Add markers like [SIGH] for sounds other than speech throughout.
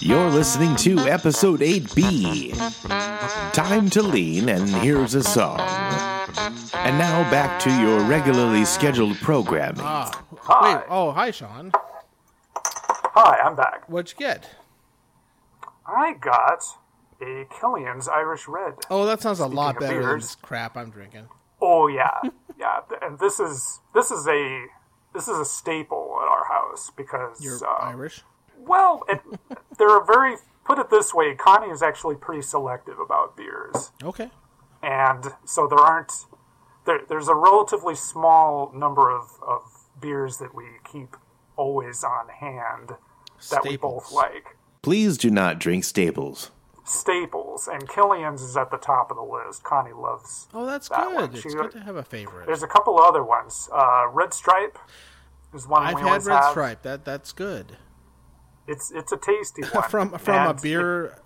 You're listening to episode 8B. Time to lean, and here's a song. And now back to your regularly scheduled programming. Ah, Hi. wait. Oh, hi, Sean. Hi, I'm back. What'd you get? I got a Killian's Irish Red. Oh, that sounds a lot of better than this crap I'm drinking. Oh yeah, yeah. And this is this is a this is a staple at our house because You're uh, Irish. Well, it, they're a very put it this way. Connie is actually pretty selective about beers, Okay. and so there aren't there, there's a relatively small number of, of beers that we keep always on hand that we both like. Please do not drink staples. staples, and Killian's is at the top of the list. Connie loves. Oh, that's that good. one. It's She- good to have a favorite. There's a couple other ones. Uh, Red Stripe is one I've we had Red have. Stripe. That that's good. It's it's a tasty [LAUGHS] one from from a beer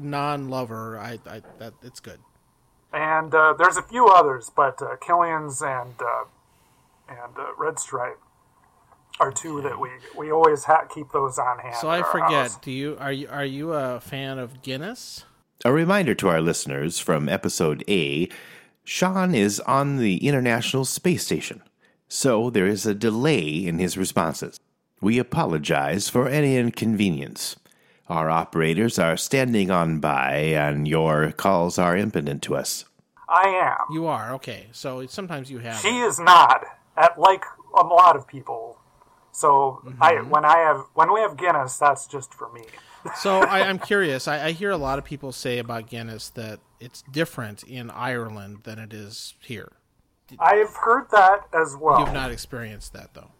non-lover, I, I that it's good. And uh, there's a few others, but uh, Killian's and uh, and uh, Red Stripe are two that we we always ha- keep those on hand. So I forget. house. Do you are you are you a fan of Guinness? A reminder to our listeners from episode A Sean is on the International Space Station, so there is a delay in his responses. We apologize for any inconvenience. Our operators are standing on by, and your calls are impotent to us. I am. You are okay. So sometimes you have. She is not at like a lot of people. So I Mm-hmm. when I have when we have Guinness, that's just for me. [LAUGHS] So I, I'm curious. I, I hear a lot of people say about Guinness that it's different in Ireland than it is here. I've heard that as well. You've not experienced that though.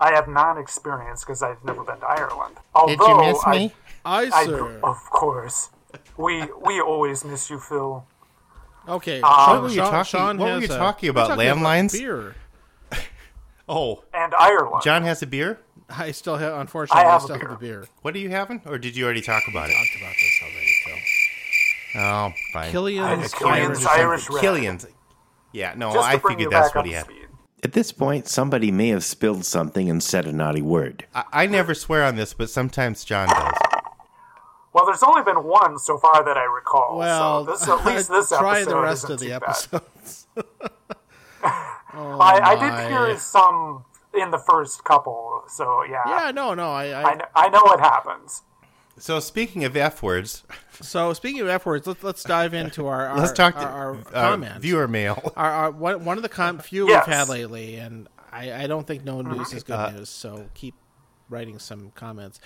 I have not experienced because I've never been to Ireland. Although Did you miss I- me? I, I, sir. of course. We we always miss you, Phil. Okay. Um, what Sean, were you Sean- talking- Sean what were you a- talking we're about, talking landlines? beer. [LAUGHS] Oh, And Ireland. John has a beer. I still have. Unfortunately, I I, have a still beer. have the beer. What are you having, or did you already talk about it? Talked about this already, Phil. Oh, fine. Killian's Killian's Irish. Irish Red. Killian's. Yeah, no, I bring figured that's what he to had. speed. At this point, somebody may have spilled something and said a naughty word. I, I never swear on this, but sometimes John does. Well, there's only been one so far that I recall. Well, so this, at [LAUGHS] least this try episode the rest isn't of the too bad. [LAUGHS] [LAUGHS] Oh, I, I did hear some in the first couple, so yeah. yeah, no, no. I, I, I kn- I know what happens. So speaking of F words, so speaking of F words, let's let's dive into our, [LAUGHS] our let's talk to our, our uh, viewer mail. [LAUGHS] Our, our one, one of the com- few Yes. we've had lately, and I, I don't think no news is good news. So keep writing some comments.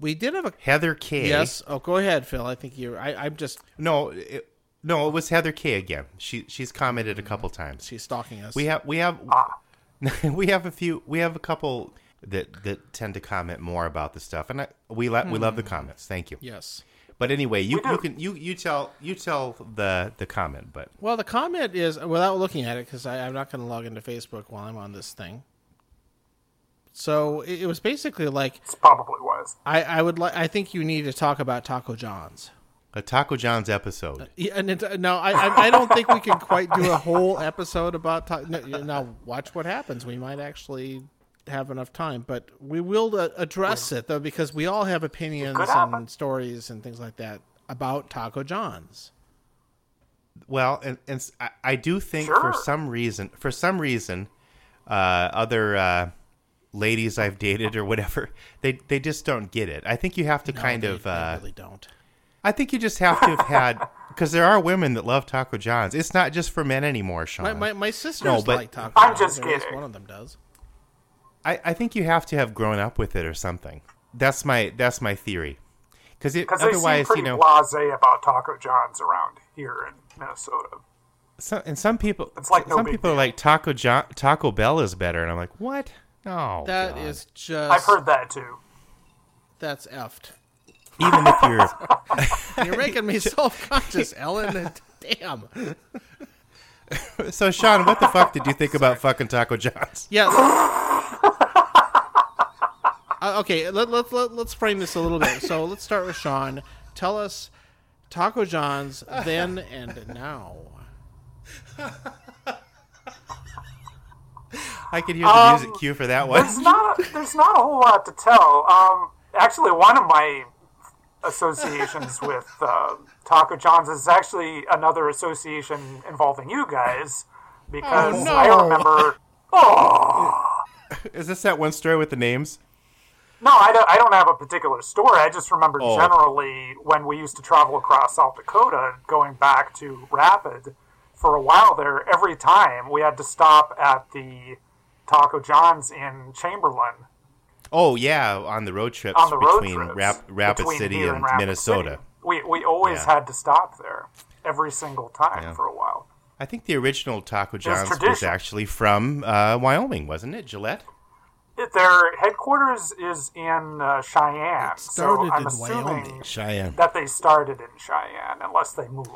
We did have a Heather K. yes. Oh, go ahead, Phil. I think you. I, I'm just No, it, no, it was Heather K. again. She she's commented a couple times. she's stalking us. We have we have Ah. [LAUGHS] we have a few we have a couple that that tend to comment more about the stuff, and I, we lo- we love the hmm. comments. Thank you. yes. But anyway, you you can you you tell you tell the the comment, but Well, the comment is without looking at it because I'm not going to log into Facebook while I'm on this thing. So it, it was basically like It probably was. I, I would like. I think you need to talk about Taco John's. a Taco John's episode. Uh, yeah, and it, uh, no, I, I I don't think we can quite do a whole episode about. Ta- now watch what happens. We might actually have enough time, but we will uh, address it though because we all have opinions and happen. stories and things like that about Taco John's. Well, and, and s- I, I do think Sure. for some reason, for some reason, uh, other uh, ladies I've dated or whatever, [LAUGHS] they they just don't get it. I think you have to kind They- of. they Uh, really don't. I think you just have to have had [LAUGHS] because there are women that love Taco John's. It's not just for men anymore, Sean. My my, my sisters No, but- like Taco I'm John's, just or at least kidding. One of them does. I, I think you have to have grown up with it or something. That's my that's my theory. Because Because they seem otherwise, pretty you know, blasé about Taco John's around here in Minnesota. some, and some people, It's like no some big people are like Taco John, Taco Bell is better, and I'm like, what? No, That Oh, is just. I've heard that too. That's effed. even if you're [LAUGHS] You're making me [LAUGHS] self conscious, Ellen. Damn. [LAUGHS] so Sean, what the fuck did you think about fucking Taco John's? Yeah. Uh, okay, let, let, let, let's frame this a little bit. So let's start with Sean. Tell us Taco John's then and now. I could hear the music cue for that one. There's not there's not a whole lot to tell. Um, actually one of my associations with uh, Taco John's is actually another association involving you guys because Oh, no. I remember. [LAUGHS] Oh Is this that one story with the names? No, I don't. I don't have a particular story. I just remember Oh. generally when we used to travel across South Dakota, going back to Rapid for a while there. Every time we had to stop at the Taco John's in Chamberlain Oh yeah, on the road trips on the road between trips Rap- Rapid between City here and Rapid Minnesota. City. We we always Yeah. had to stop there every single time Yeah. for a while. I think the original Taco John's was actually from uh, Wyoming, wasn't it? Gillette. It, their headquarters is in uh, Cheyenne, It started so I'm in assuming Wyoming. Cheyenne. that they started in Cheyenne, unless they moved.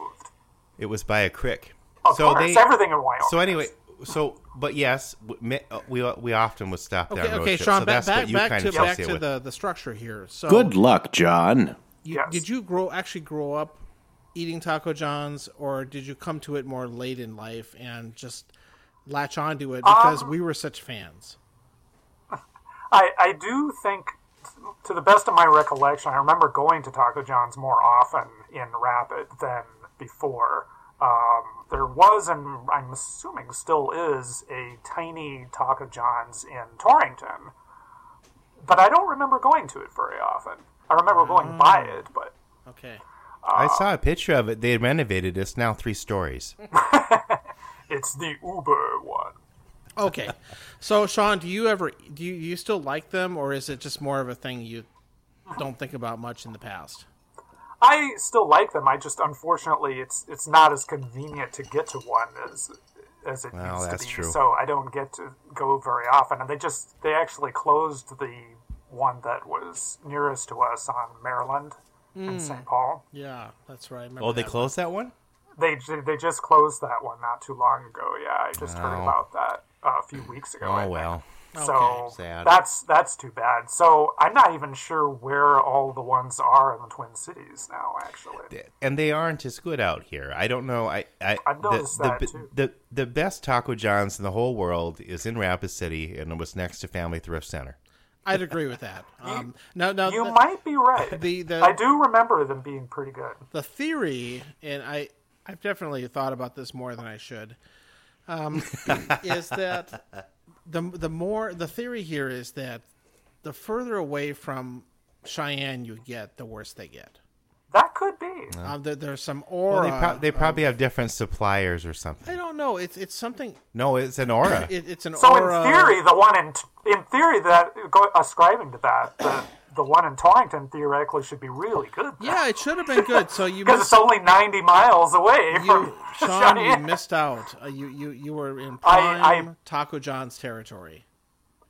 It was by a creek. Of so course, they. everything in Wyoming. So anyway, so but yes, w- mi- uh, we we often would stop Okay, down okay. Sean. so back that's back, back to back to with. the the structure here. So Good luck, John. You, Yes. Did you grow actually grow up eating Taco John's, or did you come to it more late in life and just latch onto it because Um, we were such fans? I, I do think, to the best of my recollection, I remember going to Taco John's more often in Rapid than before. Um, there was, and I'm assuming still is, a tiny Taco John's in Torrington, but I don't remember going to it very often. I remember going by it, but Okay. I saw a picture of it. They renovated. It. It's now three stories. [LAUGHS] it's the Uber one. Okay. So, Sean, do you ever do you, you still like them, or is it just more of a thing you don't think about much in the past? I still like them. I just unfortunately it's it's not as convenient to get to one as as it Well, used to be. true. So I don't get to go very often. And they just they actually closed the one that was nearest to us on Maryland hmm. in St. Paul. Yeah, that's right. Oh, they that. closed that one. They they just closed that one not too long ago. Yeah, I just heard about that uh, a few weeks ago. Oh think. well. So Okay. Sad. that's that's too bad. So I'm not even sure where all the ones are in the Twin Cities now. Actually, and they aren't as good out here. I don't know. I, I I've the, noticed the, that, the, too. the the best Taco John's in the whole world is in Rapid City, and it was next to Family Thrift Center. I'd agree with that. [LAUGHS] Um, now, now you the, might be right. [LAUGHS] the- the- I do remember them being pretty good. the theory, and I I've definitely thought about this more than I should, um, [LAUGHS] is that the the more the theory here is that the further away from Cheyenne you get, the worse they get. That could be. Um, there, there's some Well, aura. they, pro- they probably have different suppliers or something. I don't know. It's it's something. No, it's an aura. It, it's an So aura. in theory, the one in in theory that go, ascribing to that, the the one in Torrington theoretically should be really good. Yeah, it should have been good. So you [LAUGHS] because it's only ninety miles away you, from Sean. You missed out. Uh, you you you were in I- prime I- Taco John's territory.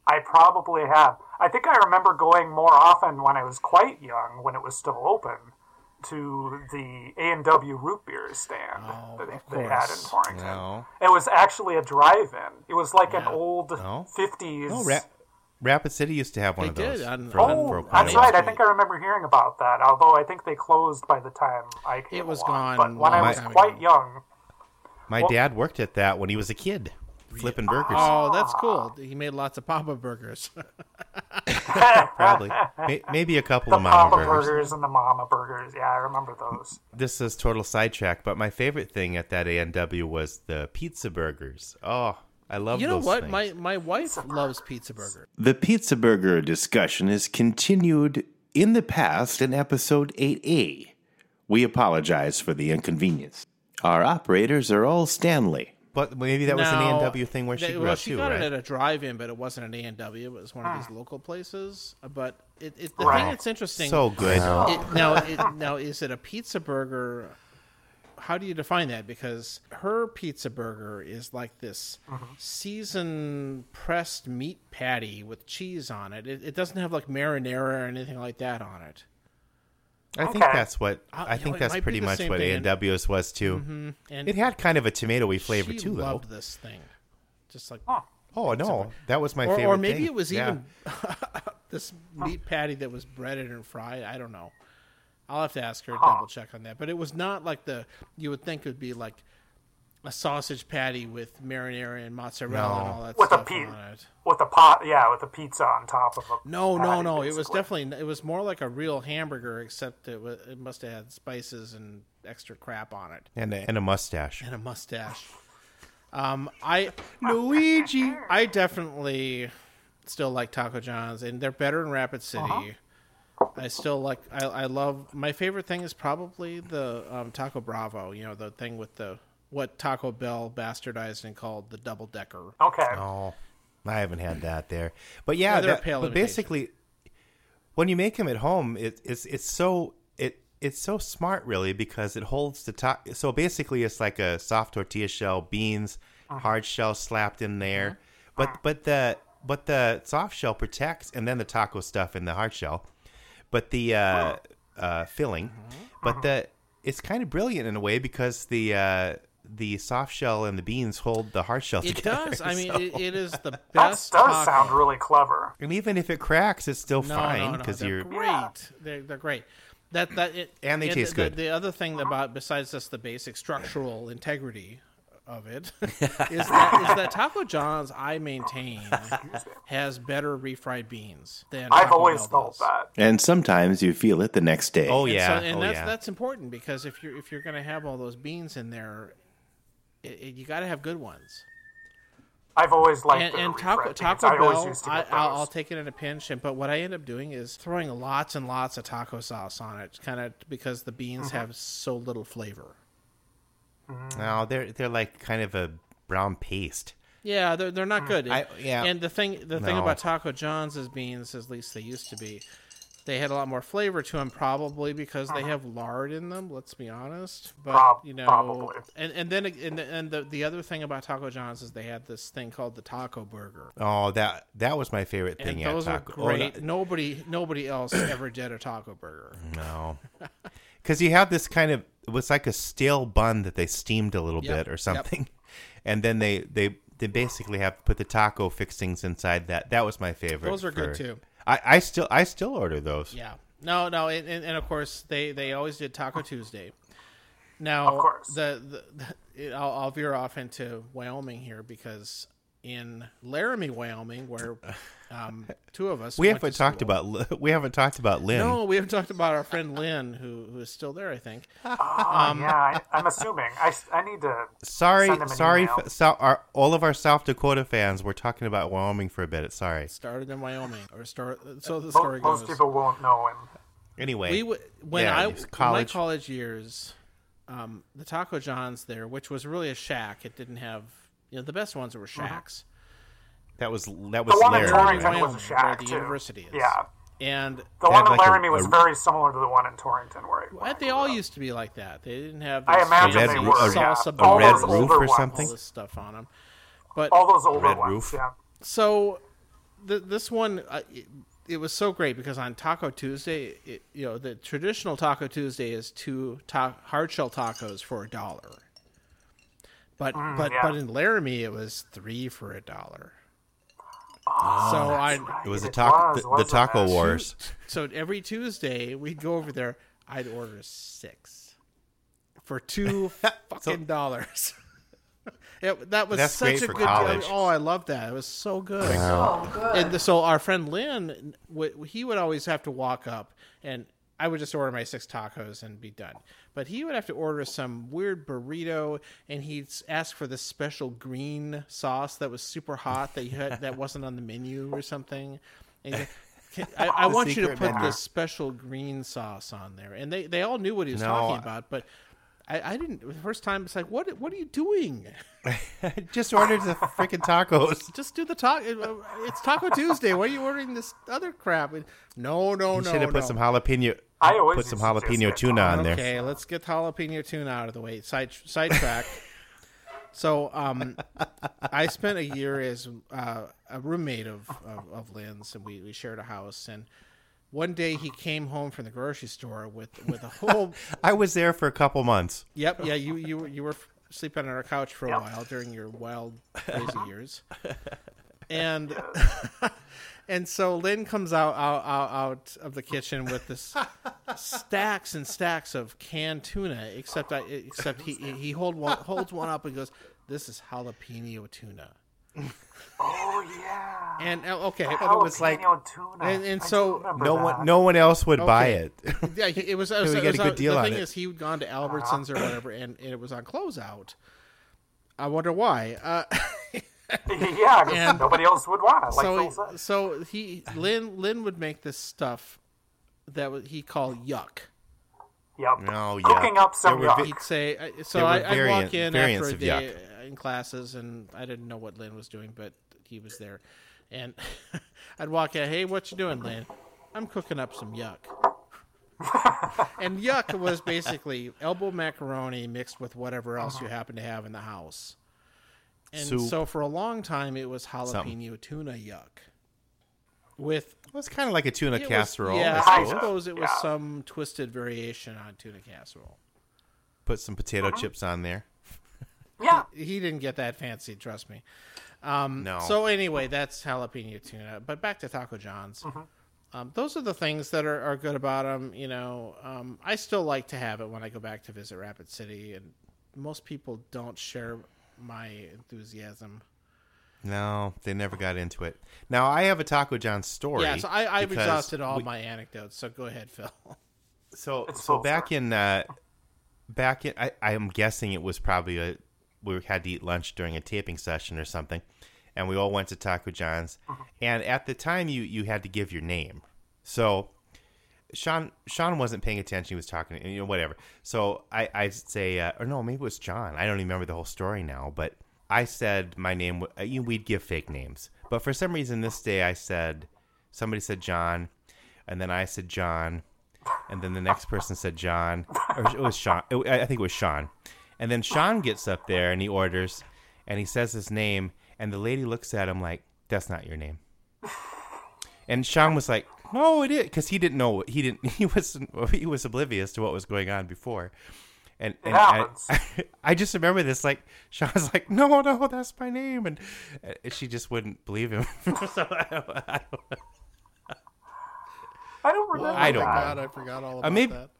I probably have. I think I remember going more often when I was quite young, when it was still open, to the A and W root beer stand Oh, that they, they had in course. Torrington. No. It was actually a drive-in. It was like an old No. fifties. No, Ra- Rapid City used to have one They of those. did on- for, on- oh, for Oh, that's while. right. I think I remember hearing about that. Although I think they closed by the time I came. It was along. gone But when I was quite ago. young, My dad worked at that when he was a kid, flipping burgers. Oh, that's cool. He made lots of Papa burgers. [LAUGHS] Probably, maybe a couple the of mama Papa burgers. burgers. and the Mama burgers. Yeah, I remember those. This is total sidetrack, but my favorite thing at that A&W was the pizza burgers. Oh, I love you know those what? things. My my wife loves pizza burger. The Pizza Burger discussion is continued in the past in episode 8A. We apologize for the inconvenience. Our operators are all Stanley. But maybe that was an A&W thing where she they- grew well, up she too, got right? it at a drive-in, but it wasn't an A and W. It was one of these local places. But it, it, the thing that's interesting. so good. it, now, it, now is it a pizza burger? How do you define that? Because her pizza burger is like this uh-huh. seasoned pressed meat patty with cheese on it. It, it doesn't have like marinara or anything like that on it. I think Okay. that's what I you know, think it that's pretty much what thing in- A&W's was too. Mm-hmm. And It had kind of a tomatoey flavor she too, though. loved this thing, just like Oh no, that was my or, favorite. or maybe thing. it was Yeah. even [LAUGHS] this meat patty that was breaded and fried. I don't know. I'll have to ask her to double check on that. But it was not like the you would think it would be like a sausage patty with marinara and mozzarella No. and all that With a stuff pe- on it. with a pot, yeah, with a pizza on top of a. No, no, patty, no. It was definitely it was more like a real hamburger, except it, wa it must have had spices and extra crap on it and a, and a mustache. and a mustache. Um, I [LAUGHS] Luigi, I definitely still like Taco John's, and they're better in Rapid City. Uh-huh. I still like. I, I love. My favorite thing is probably the um, Taco Bravo. You know, the thing with the what Taco Bell bastardized and called the double decker. Okay. Oh, I haven't had that there, but yeah, Yeah, they're a that- pale but imitation. basically, when you make them at home, it, it's it's so it it's so smart, really, because it holds the top. So basically, it's like a soft tortilla shell, beans, Uh-huh. hard shell slapped in there, but but the but the soft shell protects, and then the taco stuff in the hard shell, but the uh, uh, filling, Uh-huh. but the it's kind of brilliant in a way because the uh, the soft shell and the beans hold the hard shell It together. does. I mean, [LAUGHS] so- it, it is the [LAUGHS] That best. does taco. sound really clever. And even if it cracks, it's still No, fine no, no. because They're you're. great. Yeah. They're, they're great. That that it, And they taste the, good. The, other thing about besides just the basic structural integrity of it [LAUGHS] is that is that Taco John's I maintain has better refried beans than I've Taco always Bell felt does. that. And sometimes you feel it the next day. Oh And yeah, so, and oh that's yeah. that's important because if you're if you're going to have all those beans in there, it, it, you got to have good ones. I've always liked and, the and Taco refried beans. Taco I always Bell, used to I, get I'll. I'll take it in a pinch. And but what I end up doing is throwing lots and lots of taco sauce on it, kind of because the beans Mm-hmm. have so little flavor. Mm-hmm. no, they're they're like kind of a brown paste. Yeah, they're they're not good. I- yeah. And the thing the thing about Taco John's is beans, at least they used to be, they had a lot more flavor to them, probably because they uh-huh. have lard in them. Let's be honest. But Prob- you know, probably. and and then and, the- and the the other thing about Taco John's is they had this thing called the Taco Burger. Oh, that that was my favorite And thing at those are Taco. Oh, great. that- nobody, nobody else ever did a taco burger. no, [LAUGHS] because you have this kind of it was like a stale bun that they steamed a little Yep, bit or yep. something, [LAUGHS] and then they they they basically have to put the taco fixings inside that. That was my favorite. Those are good, too. I, I still I still order those. Yeah. No, no, and, and, and of course they, they always did Taco Tuesday. Now, Of course. the, the, the it, I'll, I'll veer off into Wyoming here because in Laramie, Wyoming, where um, two of us We went haven't to talked school- about we haven't talked about Lynn. No, we haven't talked about our friend Lynn, who who is still there, I think. Oh, [LAUGHS] Um, yeah, I, I'm assuming. I need to. Sorry, Send them an sorry, email. f- so, our, all of our South Dakota fans. We're talking about Wyoming for a bit. Sorry. Started in Wyoming, or start. So the Mo- story most goes. people won't know him. Anyway, we w- when Yeah, I it's my college. college years, um, the Taco John's there, which was really a shack. It didn't have you know the best ones were shacks. that was that was The was one in Laramie. Torrington right? was a shack where the too. university is. Yeah, And the one had in like a- Laramie was a- very similar to the one in Torrington, where, where they all used to be like that. They didn't have. I this imagine red they roof- were. a yeah. salsa all red roof or ones. something? all this stuff on them. But All those older Red ones. roof? Yeah. so th- this one uh, it, it was so great because on Taco Tuesday, it, you know, the traditional Taco Tuesday is two ta- hard shell tacos for a dollar. But but Mm, yeah. but in Laramie it was three for a dollar. Oh, so I It was the It taco was, the, the taco it? wars. so every Tuesday we'd go over there. I'd order six for two [LAUGHS] fucking dollars. [LAUGHS] It, that was That's such great a for good. college. Oh, I love that. It was so good. Oh, good. And so our friend Lynn, w- he would always have to walk up, and I would just order my six tacos and be done. But he would have to order some weird burrito, and he'd ask for this special green sauce that was super hot that you had that wasn't on the menu or something. And he'd say, "Can- I, I [LAUGHS] want you to put menu. this special green sauce on there, and they, they all knew what he was No, talking about, but. I, I didn't. The first time, it's like, what? What are you doing? [LAUGHS] Just ordered the freaking tacos. [LAUGHS] Just do the taco. It's Taco Tuesday. Why are you ordering this other crap? No, no, You no. should have put some jalapeno. I always put some used to just jalapeno tuna on there. Okay, let's get the jalapeno tuna out of the way. Side sidetrack. [LAUGHS] so, um, I spent a year as uh, a roommate of, of of Lynn's, and we, we shared a house. And one day he came home from the grocery store with with a whole. [LAUGHS] I was there for a couple months. yep, yeah. You you were- you were sleeping on our couch for a Yep. while during your wild crazy [LAUGHS] years, and. And so Lynn comes out, out out out of the kitchen with this stacks and stacks of canned tuna. Except I, except he he hold one, holds one up and goes, "This is jalapeno tuna." Oh yeah. And uh, okay, it was like- tuna. and- and so No that. one, no one else would buy it. [LAUGHS] yeah, it was. [LAUGHS] It was, we it get was a good on- deal the on thing it. is, he'd gone to Albertsons or whatever, and, and it was on closeout. I wonder why. Uh, [LAUGHS] yeah, 'cause And- nobody else would want it. Like so, he, said. so he Lynn Lynn would make this stuff that he called yuck. Yep. No, yeah. Cooking up some were yuck. vi- He'd say uh, so. I, I'd walk in after a of day in classes, and I didn't know what Lynn was doing, but he was there, and [LAUGHS] I'd walk in. Hey, what you doing, Lynn? I'm cooking up some yuck. [LAUGHS] and yuck was basically elbow macaroni mixed with whatever else you uh-huh. happen to have in the house. And Soup. so for a long time, it was jalapeno Something. tuna yuck. With It was kind of like a tuna it was- casserole. yeah, I I suppose. suppose it was yeah. some twisted variation on tuna casserole. Put some potato uh-huh. chips on there. Yeah. he didn't get that fancy, trust me. Um, No. So anyway, that's jalapeno tuna. But back to Taco John's. Um, those are the things that are, are good about them. You know, um, I still like to have it when I go back to visit Rapid City, and most people don't share my enthusiasm. No, they never got into it. Now I have a Taco John story. Yeah, so I, I've exhausted all we- my anecdotes. So go ahead, Phil. So so back in uh, back in I I'm guessing it was probably a we had to eat lunch during a taping session or something, and we all went to Taco John's, Uh-huh. and at the time you you had to give your name, so. Sean Sean wasn't paying attention. He was talking, you know, whatever. So I I say, uh, or no, maybe it was John. I don't even remember the whole story now. But I said my name. uh, you know, We'd give fake names, but for some reason this day I said somebody said John, and then I said John, and then the next person said John, or it was Sean. it- I think it was Sean, and then Sean gets up there and he orders, and he says his name, and the lady looks at him like, "That's not your name." And Sean was like, "No, it is," because he didn't know. He didn't. [LAUGHS] He was he was oblivious to what was going on before. And, and I. [LAUGHS] I just remember this. Like Sean was like, "No, no, that's my name," and uh, she just wouldn't believe him. [LAUGHS] so I don't, I don't, I don't remember. I don't that. God, I forgot all about Uh, maybe- that.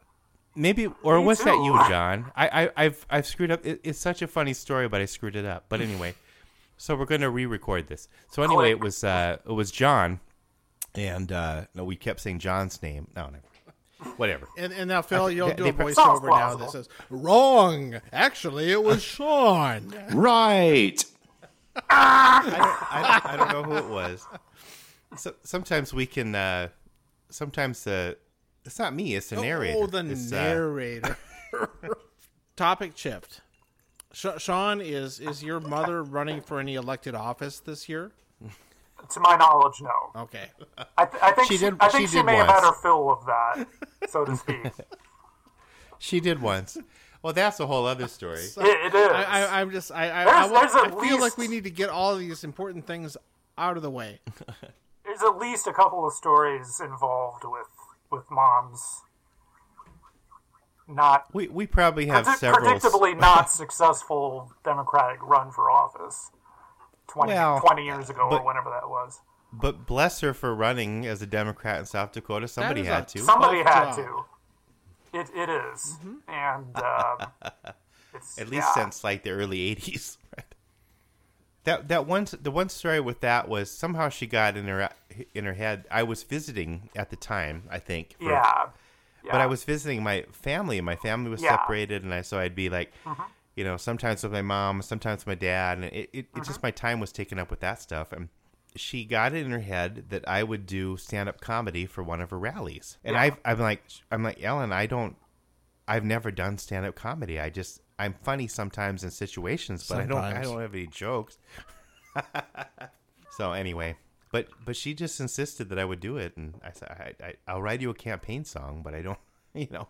Maybe or Me was that you. John? I, I I've I've screwed up. It, it's such a funny story, but I screwed it up. But [LAUGHS] anyway, so we're gonna re-record this. So anyway, it was uh it was John, and uh no, we kept saying John's name. No, never. Whatever. And, and now, Phil, you'll they- do a they- voiceover now that says, Wrong! Actually, it was [LAUGHS] Sean. Right. [LAUGHS] I don't, I, don't, I don't know who it was. So, sometimes we can. uh Sometimes uh it's not me. It's the narrator. Oh, the It's, uh, narrator. [LAUGHS] Topic shift. Sh- Sean, is is your mother running for any elected office this year? To my knowledge, no. Okay. I, th- I think She she, did- I think she she, did may have had her fill of that, so to speak. [LAUGHS] she did once. Well, that's a whole other story. [LAUGHS] it is. I, I, I'm just I I, There's- I, want- there's at I feel like we need to get all these important things out of the way. There's at least a couple of stories involved with with moms not We we probably have predict- several. predictably not [LAUGHS] successful Democratic run for office 20, Well, 20 years ago but- or whenever that was. But bless her for running as a Democrat in South Dakota. Somebody had a to. Somebody Tough had job. to. It it is. Mm-hmm. and uh, [LAUGHS] it's At least yeah. since like the early '80s. [LAUGHS] Right? That that one the one story with that was somehow she got in her in her head. I was visiting at the time, I think. for- yeah. But I was visiting my family, and my family was Yeah. separated, and I so I'd be like, mm-hmm. you know, sometimes with my mom, sometimes with my dad, and it, it, it mm-hmm. just my time was taken up with that stuff. And she got it in her head that I would do stand up comedy for one of her rallies, and Yeah. I've, I'm like, I'm like Ellen, I don't, I've never done stand up comedy. I just I'm funny sometimes in situations, but I don't I don't have any jokes. [LAUGHS] so anyway. But but she just insisted that I would do it, and I said I, I, I'll write you a campaign song, but I don't, [LAUGHS] you know.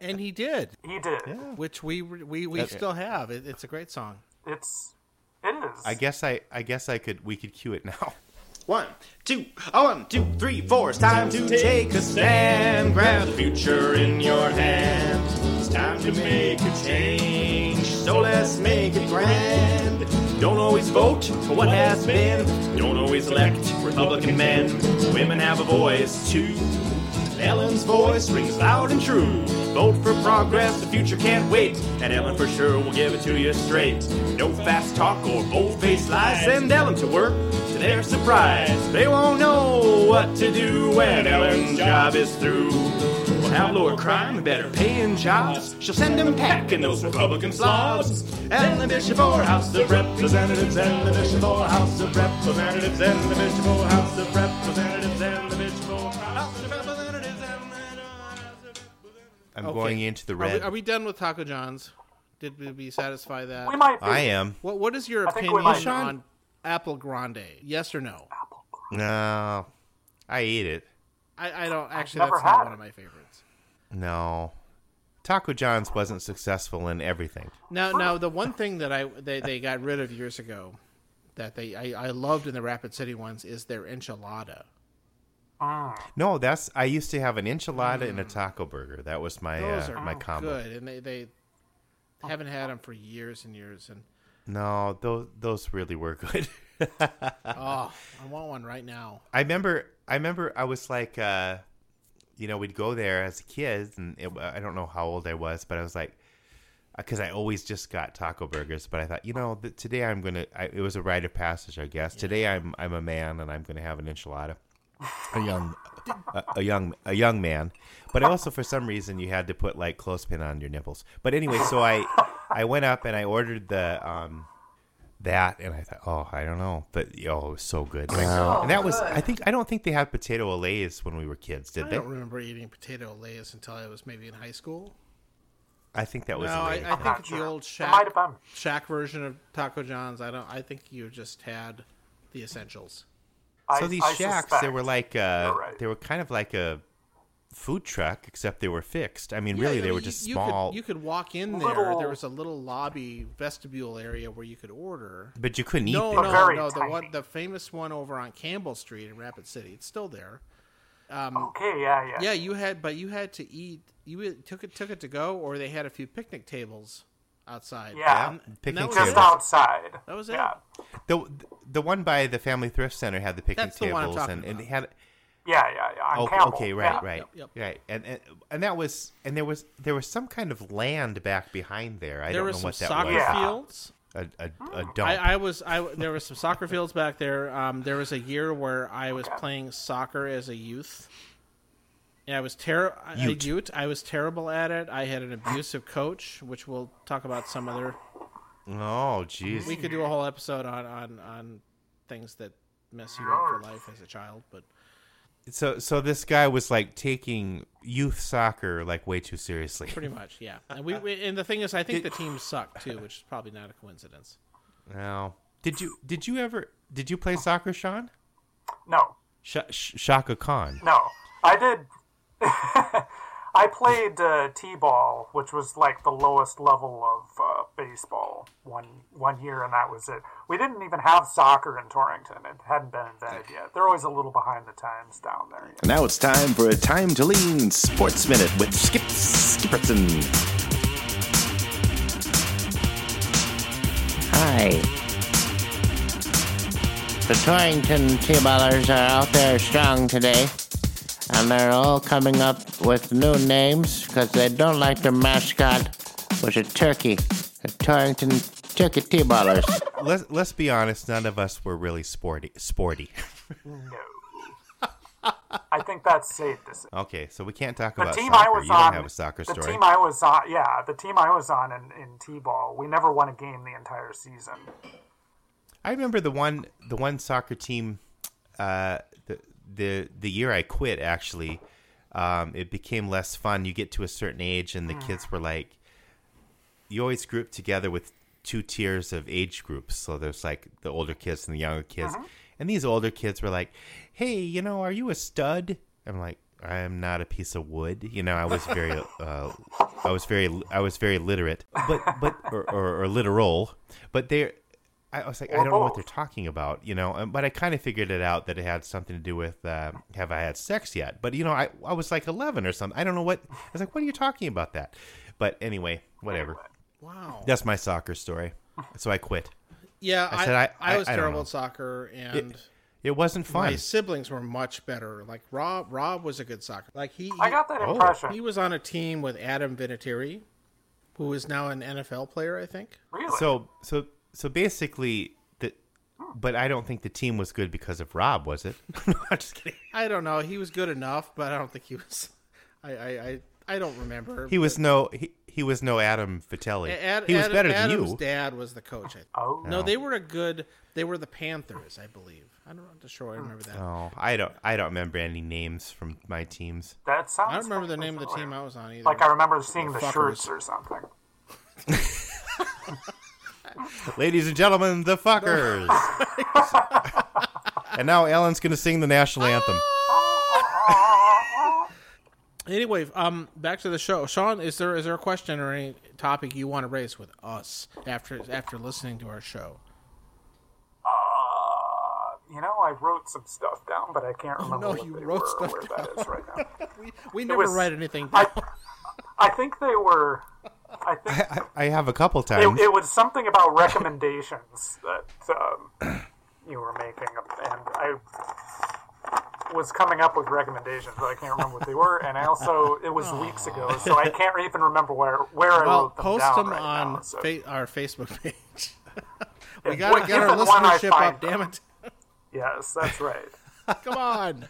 And he did, He did. Yeah. which we we, we Okay. still have. It, it's a great song. It's it is. I guess I I guess I could we could cue it now. [LAUGHS] One, two, a one, two, three, four. It's time to take a stand. Grab the future in your hand. It's time to make a change. So let's make it grand. Don't always vote for what has been. Don't always elect Republican men. Women have a voice too. Ellen's voice rings loud and true. Vote for progress, the future can't wait. And Ellen for sure will give it to you straight. No fast talk or bold-faced lies. Send Ellen to work to their surprise. They won't know what to do when Ellen's job is through. We'll crime and better paying jobs. She'll send them packing those Republican slobs. And the Bishop or House of Representatives and the Bishop or House of Representatives and the Bishop or House of Representatives and the Bishop or House of Representatives and the House of Representatives. I'm Okay. going into the Are we, red. are we done with Taco John's? Did we be satisfy that? We might be. I am. What What is your I opinion might- on Apple Grande? Yes or no? No, I eat it. I, I don't actually. That's not had one of my favorites. No, Taco John's wasn't successful in everything. Now, now the one thing that I they, they got rid of years ago that they I, I loved in the Rapid City ones is their enchilada. No, that's I used to have an enchilada and a taco burger. That was my Mm. Those uh, are my combo. good, and they they haven't had them for years and years. And No, those those really were good. [LAUGHS] oh, I want one right now. I remember I remember I was like uh you know, we'd go there as a kid and it, I don't know how old I was, but I was like because I always just got taco burgers, but I thought, you know, th- today I'm gonna. I, it was a rite of passage, I guess. Today I'm I'm a man and I'm gonna have an enchilada. A [LAUGHS] young, a, a young, a young man. But also for some reason you had to put like clothespin on your nipples. But anyway, so I I went up and I ordered the um that and I thought, oh, I don't know, but oh, it was so good. and that was, I think, I don't think they had potato Olés when we were kids, did I they? I don't remember eating potato Olés until I was maybe in high school. I think that was. No, a I, later I think Not the sure. old shack might have been. shack version of Taco John's. I don't. I think you just had the essentials. so these I shacks, they were like, uh, right. they were kind of like a food truck, except they were fixed. I mean, really, Yeah, they were just you small, Could, you could walk in there. Little- There was a little lobby vestibule area where you could order. but you couldn't eat No, them. no, no. The one, the famous one over on Campbell Street in Rapid City. It's still there. Um, okay, yeah, yeah. Yeah, you had, but you had to eat. You took it, took it to go, or they had a few picnic tables outside. Yeah. And- and Picnic that Just tables. outside. That was it. Yeah. The the one by the Family Thrift Center had the picnic That's the one I'm tables, talking and, and about. it had Yeah, yeah, yeah. On Oh, Campbell. okay, right, yeah. right, Yep, right, and, and and that was and there was there was some kind of land back behind there. I There don't know what that soccer was. Yeah. fields. A, a, a dump. I, I was I there were some soccer fields back there. Um, there was a year where I was playing soccer as a youth. And I was terrible. a Ute. youth. I was terrible at it. I had an abusive coach, which we'll talk about some other. oh, jeez. We could do a whole episode on on on things that mess you up for life as a child. But So so this guy was like taking youth soccer like way too seriously. pretty [LAUGHS] much, yeah. And we, we and the thing is, I think the team sucked too, which is probably not a coincidence. Now, did you did you ever did you play soccer, Sean? No, Sh- Sh- Shaka Khan. no. I did. [LAUGHS] I played uh, t-ball, which was like the lowest level of uh, baseball one one year, and that was it. We didn't even have soccer in Torrington; it hadn't been invented yet. They're always a little behind the times down there. Now it's time for a time to lean sports minute with Skip Skipperson. Hi. The Torrington T-Ballers are out there strong today, and they're all coming up with new names because they don't like their mascot was a turkey. The Torrington Turkey T-Ballers. Let's let's be honest. None of us were really sporty. Sporty. No. [LAUGHS] I think that's safe to say. Okay, so we can't talk The about team soccer. I was you on, don't have a soccer the story. The team I was on, yeah, the team I was on in, in t-ball, we never won a game the entire season. I remember the one the one soccer team uh, the the the year I quit actually um, it became less fun. You get to a certain age and the kids were like you always group together with two tiers of age groups. So there's like the older kids and the younger kids. And these older kids were like, "Hey, you know, are you a stud?" I'm like, "I'm not a piece of wood." You know, I was very [LAUGHS] uh, I was very I was very literate. But but or, or, or literal. But they I was like, I don't know what they're talking about, you know. um, But I kind of figured it out that it had something to do with uh, have I had sex yet? But you know, I I was like eleven or something. I don't know what. I was like, what are you talking about that? But anyway, whatever. Wow. That's my soccer story. So I quit. Yeah, I I, said I- I, I- was I terrible know. at soccer, and It wasn't fun. My siblings were much better. Like Rob, Rob was a good soccer. Like he, I got that Oh. impression. he was on a team with Adam Vinatieri, who is now an NFL player, I think. really? So so so basically the but I don't think the team was good because of Rob, was it? [LAUGHS] I'm just kidding. I don't know. He was good enough, but I don't think he was. I, I, I, I don't remember. He was no he, he was no Adam Vitelli. Ad, he was Ad- better than Adam's you. dad was the coach. I think. oh, No, oh. they were a good. They were the Panthers, I believe. I don't, I'm sure. I remember that. Oh, I don't I don't remember any names from my teams. that sounds. I don't remember the vaguely name of the team I was on either. Like I remember seeing the Fuckers. shirts or something. [LAUGHS] Ladies and gentlemen, the fuckers. [LAUGHS] and now Alan's going to sing the national anthem. Ah! Anyway, um, back to the show. Sean, is there is there a question or any topic you want to raise with us after after listening to our show? Uh, you know, I wrote some stuff down, but I can't remember no, what you they wrote were stuff or where that is right now. [LAUGHS] We, we never was- write anything down. I, I think they were. I think I, I have a couple it, times. it was something about recommendations that um, you were making, and I was coming up with recommendations, but I can't remember what they were. And I also, it was weeks ago, so I can't even remember where where I well, wrote them post down them right on now, so- fa- our Facebook page. [LAUGHS] we gotta get our even when I listenership up. them. Damn it! [LAUGHS] Yes, that's right. [LAUGHS] Come on.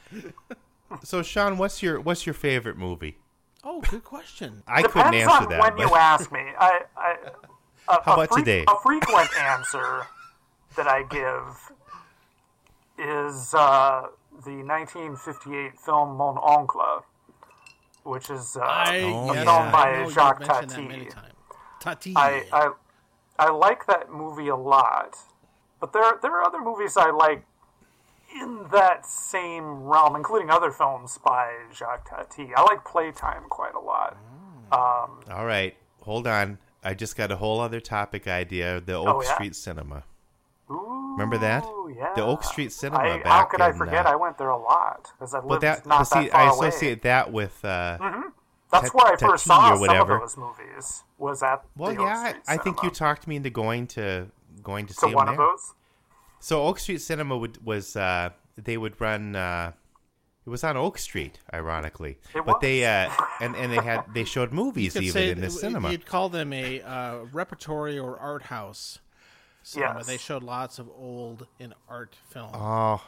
so Sean, what's your what's your favorite movie? Oh, good question. I couldn't Depends answer on that. when but- you ask me. I, I, a, How a about today? A frequent answer that I give is uh, the 1958 film Mon Oncle, which is uh, I, Oh, yes, yeah. I by know Jacques mentioned that Tati. many times. Tati. I, I I like that movie a lot, but there there are other movies I like in that same realm, including other films by Jacques Tati. I like Playtime quite a lot. All right, hold on. I just got a whole other topic idea. The Oak Oh, yeah? Street Cinema. Remember that? Yeah. The Oak Street Cinema. I, back how could I forget? uh, I went there a lot because I lived but that, not but see, that far I away. associate that with. Uh, That's Tat- where I first saw or some whatever. of those movies. Was at Well, the Oak yeah, Street I, I think you talked me into going to going to to see 'em one there. of those. So Oak Street Cinema would was uh, they would run. Uh, it was on Oak Street, ironically, It but they uh, and and they had they showed [LAUGHS] movies even in the th- cinema. You'd call them a uh, repertory or art house. Cinema. Yes. They showed lots of old and art film. Oh,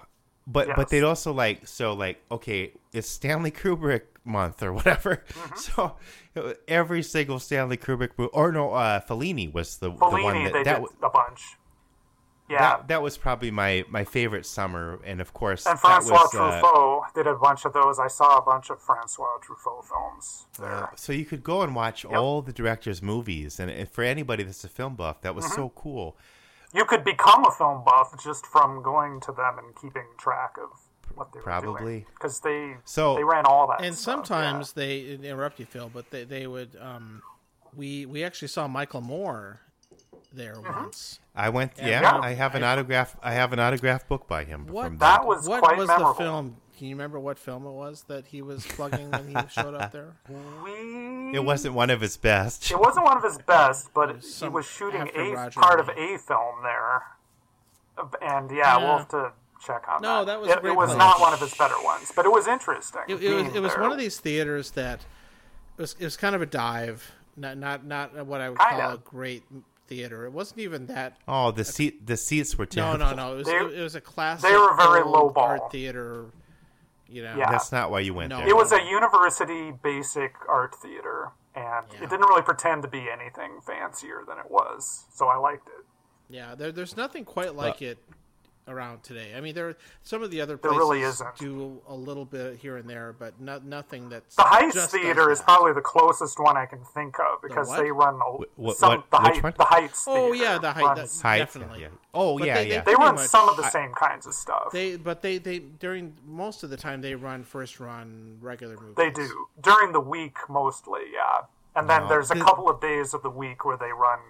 but Yes. but they'd also like so like okay, it's Stanley Kubrick month or whatever. Mm-hmm. [LAUGHS] So uh, every single Stanley Kubrick movie, or no, uh, Fellini was the, the one that they that, did w- a bunch. Yeah, that that was probably my my favorite summer, and of course and that Francois was, uh, Truffaut did a bunch of those. I saw a bunch of Francois Truffaut films there. So you could go and watch all the director's movies, and if for anybody that's a film buff, that was Mm-hmm. so cool. You could become a film buff just from going to them and keeping track of what they were Probably. because they So- they ran all that. and stuff, sometimes they interrupt you, Phil, but they they would. Um, we we actually saw Michael Moore there Mm-hmm. once. I went, yeah, Yeah. I have an autograph. I have an autograph book by him. What from That was what quite was memorable. the film? Can you remember what film it was that he was plugging when he showed up there? [LAUGHS] We It wasn't one of his best. It wasn't one of his best, but he was shooting a Roger part of a film there. And yeah, Yeah. we'll have to check on that. No, that. that was it, great it was place. not one of his better ones, but it was interesting. It, it was it was one of these theaters that it was it was kind of a dive, not not not what I would Kinda. call a great theater. It wasn't even that. Oh, the seat, the seats were No, terrible. no, no. It was They- it, was a classic. they were very low ball. art theater. You know. Yeah. That's not why you went No. there. It was a university basic art theater, and Yeah. it didn't really pretend to be anything fancier than it was. So I liked it. Yeah, there, there's nothing quite like uh, it around today. I mean, there some of the other places really isn't. do a little bit here and there, but no, nothing that's The Heights just Theater is probably the closest one I can think of because what? they run a, what- some what- the, which height, one? the Heights. Oh Theater yeah, the height, runs- that, Heights, definitely. yeah. Oh But yeah, they- they yeah. They pretty run much- some of the I- same kinds of stuff. They but they they during most of the time they run first run regular movies. They do during the week mostly, yeah. And then No. there's a The- couple of days of the week where they run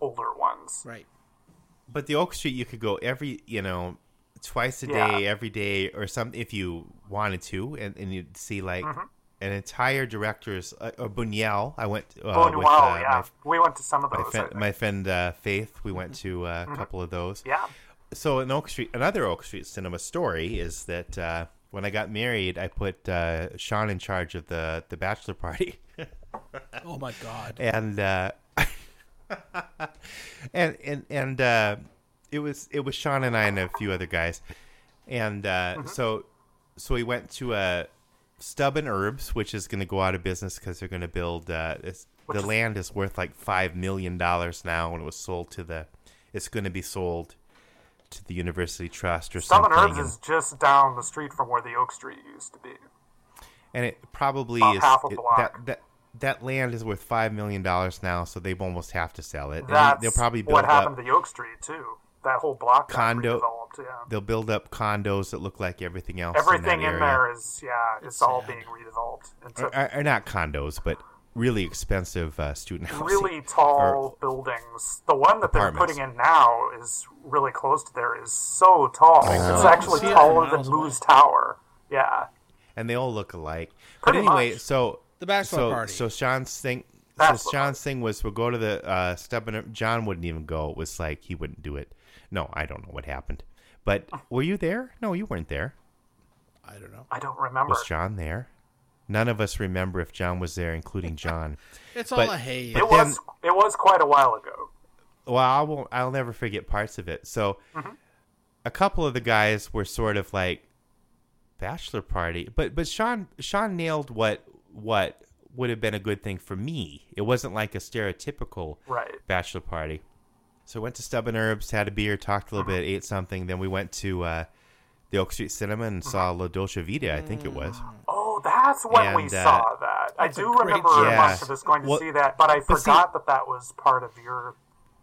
older ones. right. But the Oak Street, you could go every, you know, twice a Yeah. day, every day, or something if you wanted to, and, and you'd see like Mm-hmm. an entire director's uh, or Buñuel. I went uh, Oh, with wow, uh, yeah. we went to some of my, those. my friend, my friend uh, Faith. We went to uh, a couple of those. Mm-hmm. yeah. so an Oak Street, another Oak Street Cinema story is that uh, when I got married, I put uh, Sean in charge of the the bachelor party, [LAUGHS] Oh my god. and uh, [LAUGHS] and and and uh, it was it was Sean and I and a few other guys, and uh, so so we went to a Stub and Herbs, which is going to go out of business because they're going to build. Uh, the land is worth like five million dollars now, and it was sold to the. It's going to be sold to the University Trust or Summon something, Herbs and, is just down the street from where the Oak Street used to be. and it probably About is half a it- block. that that. That land is worth five million dollars now, so they almost have to sell it. And That's they'll probably build what up. happened to the Oak Street too. That whole block Condo- redeveloped. Yeah, they'll build up condos that look like everything else. everything in, in, area. there is yeah, it's all being redeveloped into Are, are not condos, but really expensive uh, student housing. really tall buildings. The one that they're putting in now is really close to there. Is so tall. it's Oh. actually taller than miles away. Moose Tower. Yeah, and they all look alike. But anyway, much. so The bachelor so, party. So Sean's thing. So Bachelor Sean's thing was we'll go to the uh, Stubborn. John wouldn't even go. It was like he wouldn't do it. No, I don't know what happened. But were you there? No, you weren't there. I don't know. I don't remember. Was John there? None of us remember if John was there, including John. [LAUGHS] It's all a haze. It but was it was quite a while ago. well, I won't. I'll never forget parts of it. So, a couple of the guys were sort of like bachelor party, but but Sean Sean nailed what what would have been a good thing for me. It wasn't like a stereotypical Right. bachelor party. So went to Stub and Herbs, had a beer, talked a little bit, ate something. Then we went to uh, the Oak Street Cinema and saw La Dolce Vita. I think it was. Oh, that's when we uh, saw that. I do remember show. a Yeah. bunch of us going to Well, see that, but I but see- forgot that that was part of your.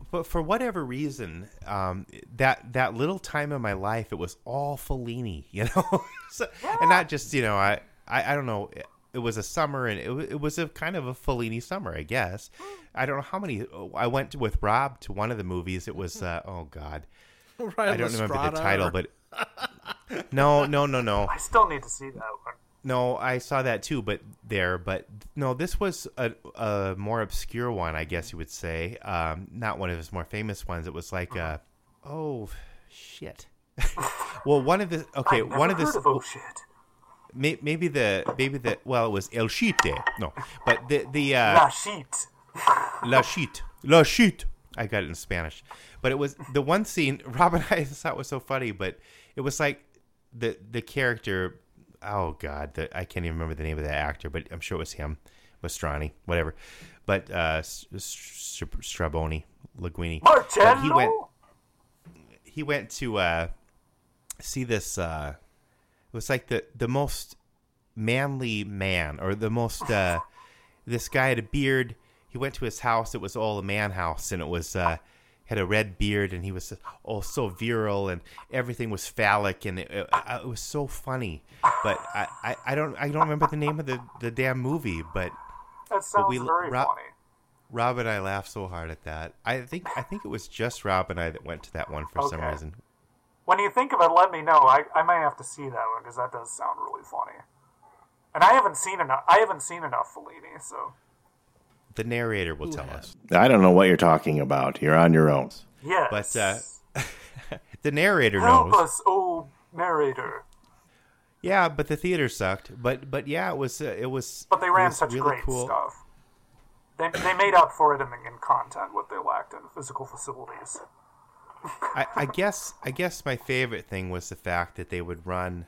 But for whatever reason, um, that that little time in my life, it was all Fellini, [LAUGHS] you know, so, and not just you know, I, I I don't know, it, it was a summer and it, it was a kind of a Fellini summer, I guess. [GASPS] I don't know how many. I went with Rob to one of the movies. It was uh, oh god, [LAUGHS] I don't remember the title, but [LAUGHS] no, no, no, no. I still need to see that one. No, I saw that too, but there, but no, this was a, a more obscure one, I guess you would say. Um, not one of his more famous ones. It was like, uh, oh, shit. [LAUGHS] well, one of the okay, I've never one of heard this of oh shit. May, maybe the maybe the well, it was El Chite. No, but the the uh, La sheet. [LAUGHS] La Chite. La Chite. I got it in Spanish. But it was the one scene [LAUGHS] Rob and I thought was so funny, but it was like the the character oh god, the, I can't even remember the name of the actor, but I'm sure it was him. Mastrani, whatever. But uh Straboni, Linguini. But he went he went to uh see this uh was like the the most manly man or the most uh [LAUGHS] this guy had a beard. He went to his house. It was all a man house and it was uh had a red beard and he was oh so virile and everything was phallic and it, it, it was so funny. But I, I, I don't I don't remember the name of the, the damn movie but That sounds we- very Rob- funny. Rob and I laughed so hard at that. I think I think it was just Rob and I that went to that one for some reason When you think of it, let me know. I, I might have to see that one because that does sound really funny. And I haven't seen enough. I haven't seen enough Fellini, so the narrator will tell us I don't know what you're talking about. You're on your own. yes. But, uh, [LAUGHS] the narrator help knows us, oh narrator. Yeah, but the theater sucked. But but yeah, it was uh, it was. But they ran such really great cool. stuff. They, they made up for it in, in content what they lacked in physical facilities. I, I guess I guess my favorite thing was the fact that they would run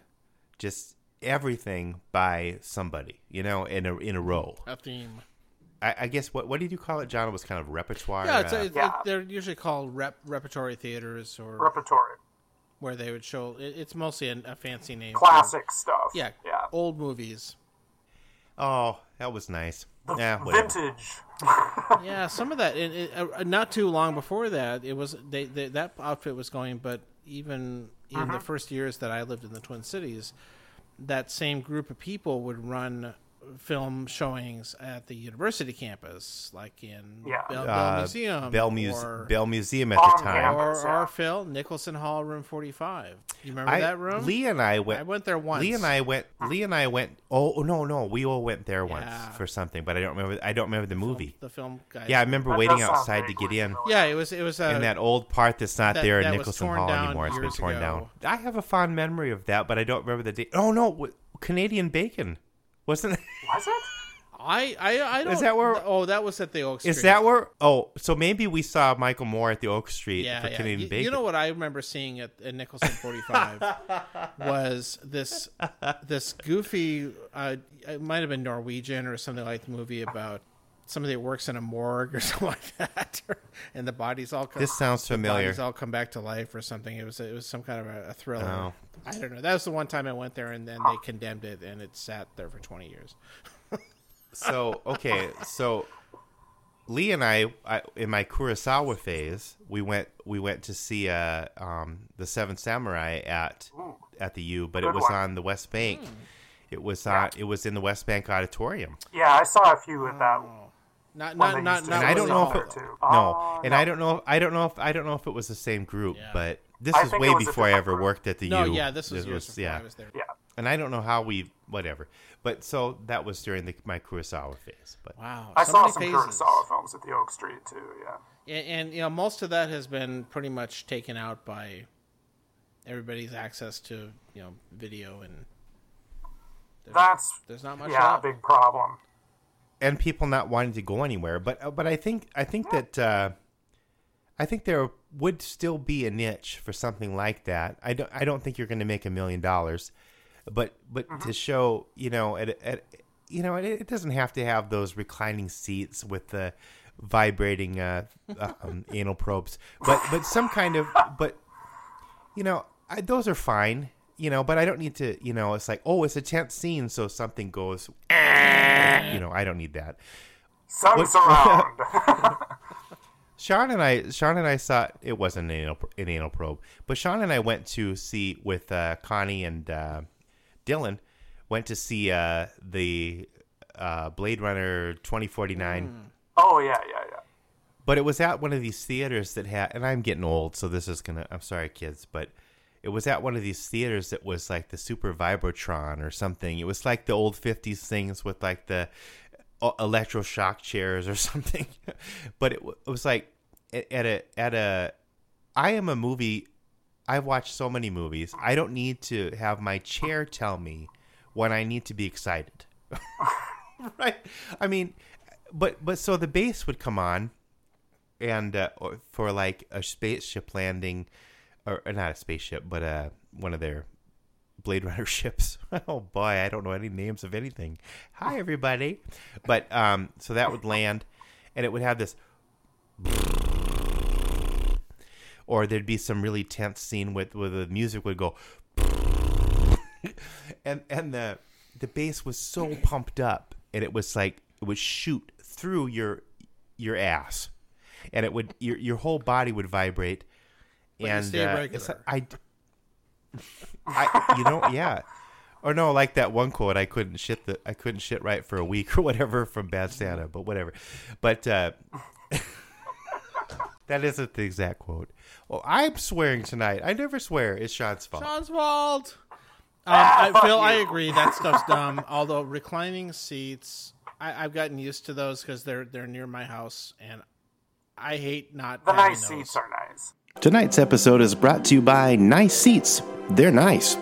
just everything by somebody, you know, in a in a row. A theme. I, I guess what what did you call it, John? It was kind of repertoire. Yeah, it's, uh, it, Yeah. It, they're usually called rep, repertory theaters, or Repertory. where they would show. It, it's mostly a, a fancy name. for- Classic stuff. Yeah, Yeah. old movies. Oh, that was nice. Yeah, whatever. Vintage. [LAUGHS] Yeah, some of that. It, it, uh, not too long before that, it was they, they that outfit was going. But even in Uh-huh. the first years that I lived in the Twin Cities, that same group of people would run film showings at the university campus, like in Yeah. Bell, Bell Uh, Museum, Bell, Muse- or, Bell Museum at the time. campus. or, Yeah. or Phil Nicholson Hall, room forty five. You remember I, that room? Lee and I went. I went there once. Lee and I went. Lee and I went. Oh no, no, we all went there once Yeah. for something, but I don't remember. I don't remember the movie. the film guys. Yeah, I remember That waiting outside to get in. Yeah, it was it was uh, in that old part that's not that- there in Nicholson Hall anymore. It's been torn ago. down. I have a fond memory of that, but I don't remember the date. Oh no, Canadian Bacon wasn't. Was it? I I I don't. Is that where- Oh, that was at the Oak Street. Is that where? Oh, so maybe we saw Michael Moore at the Oak Street Yeah, for yeah. Canadian You- Bacon. You know what I remember seeing at, at Nicholson 45 [LAUGHS] was this this goofy. Uh, it might have been Norwegian or something like the movie about somebody that works in a morgue or [LAUGHS] something like that, and the bodies all come, This sounds [LAUGHS] the familiar. Bodies all come back to life or something. It was it was some kind of a, a thriller. Oh. I don't know. That was the one time I went there, and then they condemned it, and it sat there for 20 years. [LAUGHS] so okay, so Lee and I, I, in my Kurosawa phase, we went we went to see uh, um, the Seven Samurai at at the U, but it was one. on the West Bank. It was on. It was in the West Bank Auditorium. Yeah, I saw a few at that. Not one not not not. and I don't know if it, no, Oh, and no. I don't know. I don't know if I don't know if it was the same group, Yeah. but this I was way was before I ever group. worked at the No, U. yeah, this was years before yeah. I was there. Yeah. And I don't know how we whatever, but so that was during the, my Kurosawa phase. But Wow, I so saw some phases. Kurosawa films at the Oak Street too. Yeah. And, and you know, most of that has been pretty much taken out by everybody's access to you know video, and That's there's not much. yeah, a left. big problem. And people not wanting to go anywhere. But uh, but I think I think that uh, I think there would still be a niche for something like that. I don't I don't think you're going to make a million dollars, but but Mm-hmm. to show you know at, at you know it, it doesn't have to have those reclining seats with the vibrating uh, [LAUGHS] um, anal probes, but but some kind of but you know I, those are fine. You know, but I don't need to. You know, it's like, oh, it's a tense scene, so something goes. You know, I don't need that. Sun surround. [LAUGHS] [LAUGHS] Sean and I, Sean and I saw it wasn't an anal, an anal probe, but Sean and I went to see with uh, Connie and uh, Dylan went to see uh, the uh, Blade Runner twenty forty nine. oh yeah, yeah, yeah. But it was at one of these theaters that had, and I'm getting old, so this is gonna. I'm sorry, kids, but it was at one of these theaters that was like the Super Vibrotron or something. It was like the old '50s things with like the uh, electroshock chairs or [LAUGHS] something. but it, it was like at a at a. I am a movie. I've watched so many movies. I don't need to have my chair tell me when I need to be excited. [LAUGHS] right? I mean, but but so the bass would come on, and uh, for like a spaceship landing, or, not a spaceship, but uh, one of their Blade Runner [LAUGHS] ships. oh boy, I don't know any names of anything. Hi everybody, but um, so that would land, and it would have this. Or there'd be some really tense scene with where the music would go, [LAUGHS] and and the the bass was so pumped up, and it was like it would shoot through your your ass, and it would your your whole body would vibrate, you and stayed uh, regular. it's like- I, d- I you know yeah, or no like that one quote I couldn't shit the I couldn't shit right for a week [LAUGHS] or whatever from Bad Santa, but whatever, but. uh [LAUGHS] That isn't the exact quote. Well, I'm swearing tonight. I never swear. It's Sean's fault. Sean's fault. Um, I, Phil, I agree. That stuff's dumb. [LAUGHS] Although reclining seats, I, I've gotten used to those because they're they're near my house, and I hate not. The having nice those. seats are nice. Tonight's episode is brought to you by Nice Seats. They're nice.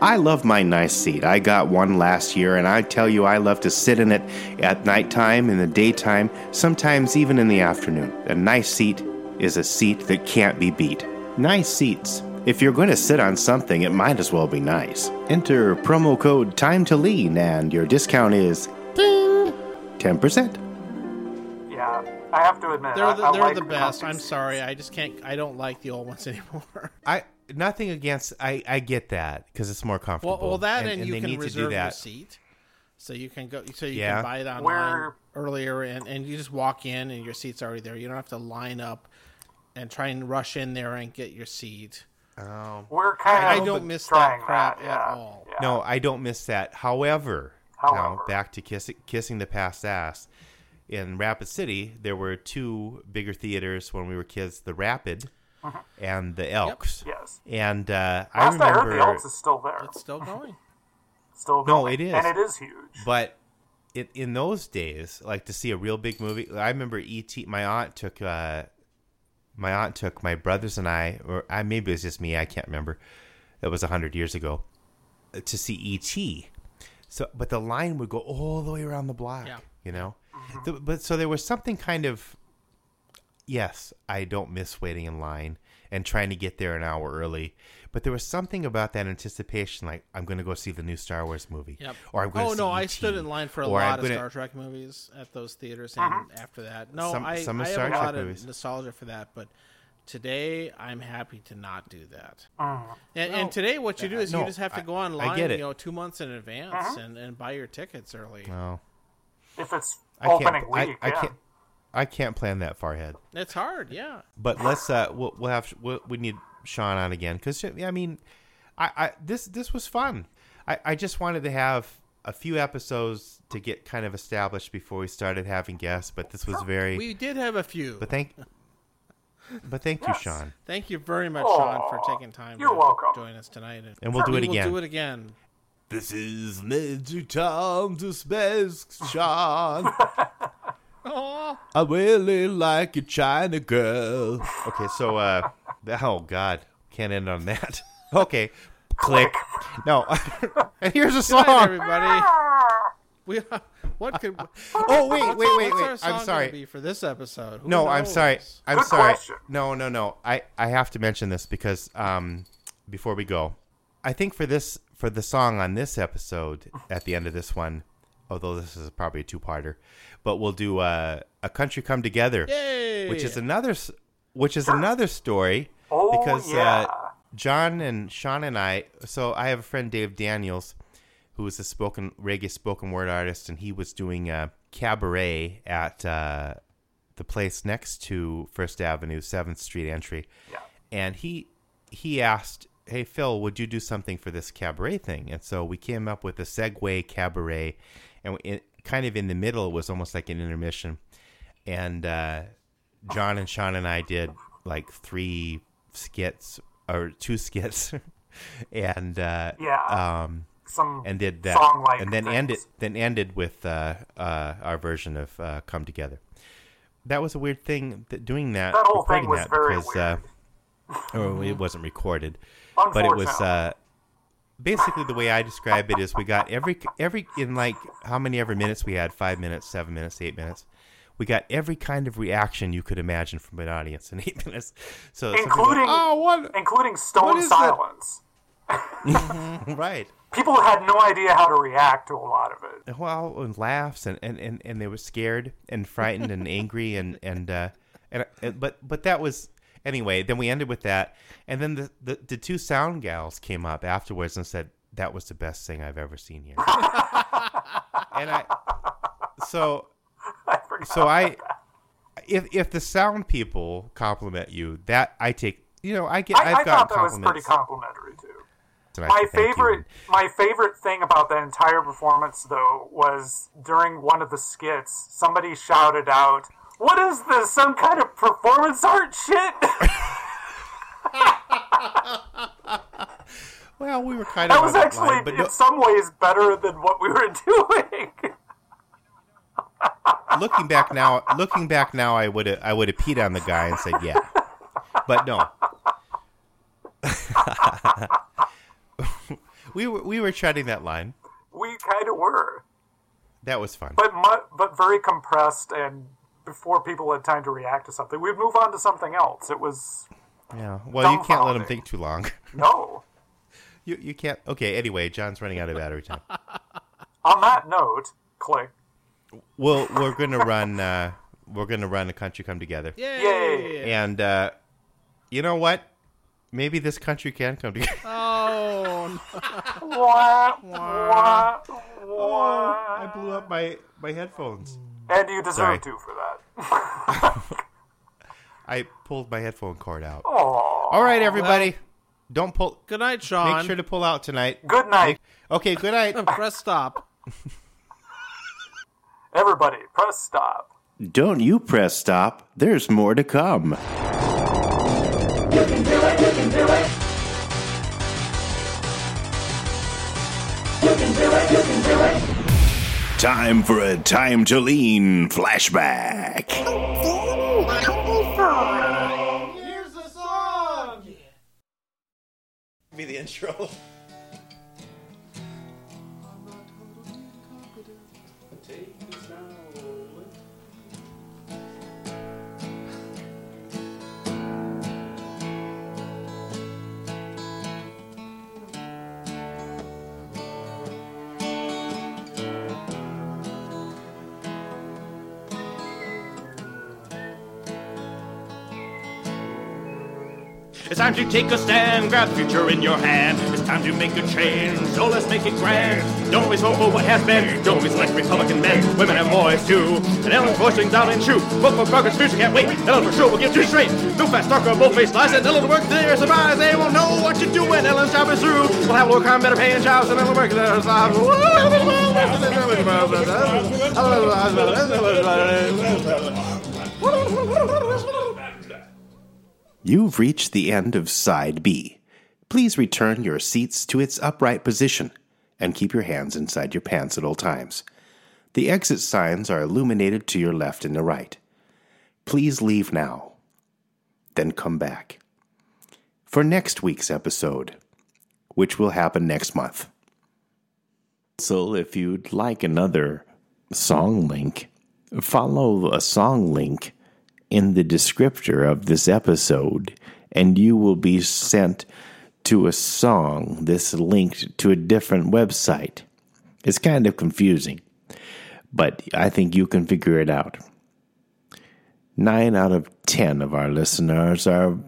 I love my nice seat. I got one last year, and I tell you, I love to sit in it at nighttime, in the daytime, sometimes even in the afternoon. A nice seat is a seat that can't be beat. Nice seats. If you're going to sit on something, it might as well be nice. Enter promo code Time to Lean, and your discount is ding, 10%. Yeah, I have to admit, They're the, I they're like the best. comfy I'm sorry. I just can't. I don't like the old ones [LAUGHS] anymore. I nothing against. I I get that because it's more comfortable. well, well, that and, you they can need to do reserve your seat, so you can go. So you Yeah. can buy it online Where- earlier, and and you just walk in, and your seat's already there. You don't have to line up and try and rush in there and get your seat. Oh We're kind I of don't miss that crap yeah, at all. yeah. no, I don't miss that. However, However, now back to kissing kissing the past ass. In Rapid City, there were two bigger theaters when we were kids: the Rapid and the Elks. yes. And uh, I Last I, remember, heard, the Elks is still there. It's still going. [LAUGHS] still going. No, it is. and it is huge. but it, in those days, like to see a real big movie, I remember ET. My aunt took uh, my aunt took my brothers and I, or I maybe it was just me. I can't remember. It was a hundred years ago uh, to see ET. So, but the line would go all the way around the block. Yeah. You know, The- but so there was something kind of. Yes, I don't miss waiting in line and trying to get there an hour early. But there was something about that anticipation, like I'm going to go see the new Star Wars movie, Yep. or I'm going to. oh to no, see I ET, stood in line for a or I'm lot of gonna- Star Trek movies at those theaters, and after that, no, Some- I, some I of have Star a lot movies. of nostalgia for that. But today, I'm happy to not do that. Mm. And, and today, what you do is no, you just have to I- go I online, get it. you know, two months in advance, and, and buy your tickets early. No, if it's I can't. opening I, week, I can't. I can't plan that far ahead. It's hard, yeah. But let's. Uh, we'll, we'll have. We'll, we need Sean on again because I mean, I, I this this was fun. I, I just wanted to have a few episodes to get kind of established before we started having guests. But this was very. We did have a few. but thank. But thank you, Sean. Thank you very much, Aw, Sean, for taking time you're to welcome. join us tonight. And, And we'll do it we will again. do it again. This is Magic Time to Space, Sean. Oh, I really like a China girl. Okay, so uh oh god, can't end on that. [LAUGHS] Okay, click. No, [LAUGHS] and here's a good song. night, everybody. We, what could? Oh wait, wait, wait, what's wait. I'm sorry. Be for this episode. Who No, I'm sorry. I'm Good sorry. question. No, no, no. I I have to mention this because um before we go, I think for this for the song on this episode at the end of this one, although this is probably a two-parter, but we'll do uh, a country come together. Yay! which is another which is another story Oh, because yeah. uh, John and Sean and I so I have a friend Dave Daniels who is a spoken reggae spoken word artist and he was doing a cabaret at uh, the place next to First Avenue 7th Street entry Yeah. and he he asked hey Phil would you do something for this cabaret thing and so we came up with a Segway cabaret and it, kind of in the middle it was almost like an intermission and uh, John and Sean and I did like three skits or two [LAUGHS] skits, and uh, Yeah. um, Some and did that, and then ended then ended with uh, uh, our version of uh, "Come Together." That was a weird thing that doing that. That whole thing was that very because, weird. Uh, or it [LAUGHS] wasn't recorded, but it was uh, basically the way I describe it is we got every every in like how many ever minutes we had five minutes, seven minutes, eight minutes. We got every kind of reaction you could imagine from an audience in eight [LAUGHS] minutes. So Including- oh what including stone silence. [LAUGHS] right People had no idea how to react to a lot of it. well and laughs and, and, and, and they were scared and frightened and angry and and uh and but but that was anyway then we ended with that. And then the, the the two sound gals came up afterwards and said that was the best thing i've ever seen here. [LAUGHS] And i so I so i if if the sound people compliment you that i take you know i get I, i've I thought that was pretty complimentary too. My favorite, my favorite thing about the entire performance, though, was during one of the skits, somebody shouted out, "What is this? Some kind of performance art shit?" [LAUGHS] well we were kind of that was actually, line, but no- in some ways, better than what we were [LAUGHS] doing. looking back now, looking back now, I would have I would have peed on the guy and said yeah, but no. [LAUGHS] we were we were treading that line. we kind of were, That was fun. but mu- but very compressed, and before people had time to react to something, we'd move on to something else. It was yeah. Well, you can't let them think too long. [LAUGHS] no. You you can't. Okay. Anyway, John's running out of battery time. [LAUGHS] On that note, click. Well, we're gonna run. Uh, we're gonna run a country come together. Yay! Yay. And uh, you know what? Maybe this country can come together. [LAUGHS] Oh, no. Wah, wah, wah. I blew up my my headphones. And you deserve Sorry. to for that. [LAUGHS] I pulled my headphone cord out. Aw. All right, everybody. Don't pull. good night, Sean. Make sure to pull out tonight. Good night. Okay, good night. [LAUGHS] Press stop. [LAUGHS] Everybody, press stop. Don't you press stop. There's more to come. Time for a time to lean flashback. Be the intro. Time to take a stand, grab future in your hand. It's time to make a change, so let's make it grand. Don't always vote for what has been. Don't always select Republican men. Women have voice too. And Ellen's voice rings out and true. Vote for progress, future can't wait. Ellen for sure will get you straight. No fast darker, both face lies, and Ellen work there. Surprise, they won't know what you do when Ellen's job is through. We'll have lower crime, better paying jobs, and Ellen work there. You've reached the end of Side B. Please return your seats to its upright position and keep your hands inside your pants at all times. The exit signs are illuminated to your left and the right. Please leave now, then come back for next week's episode, which will happen next month. So, if you'd like another song link, follow a song link in the descriptor of this episode, and you will be sent to a song that's linked to a different website. It's kind of confusing, but I think you can figure it out. Nine out of ten of our listeners are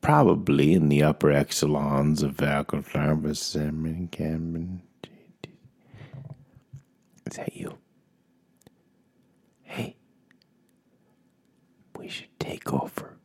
probably in the upper echelons of faculty service. Is that you? we should take over.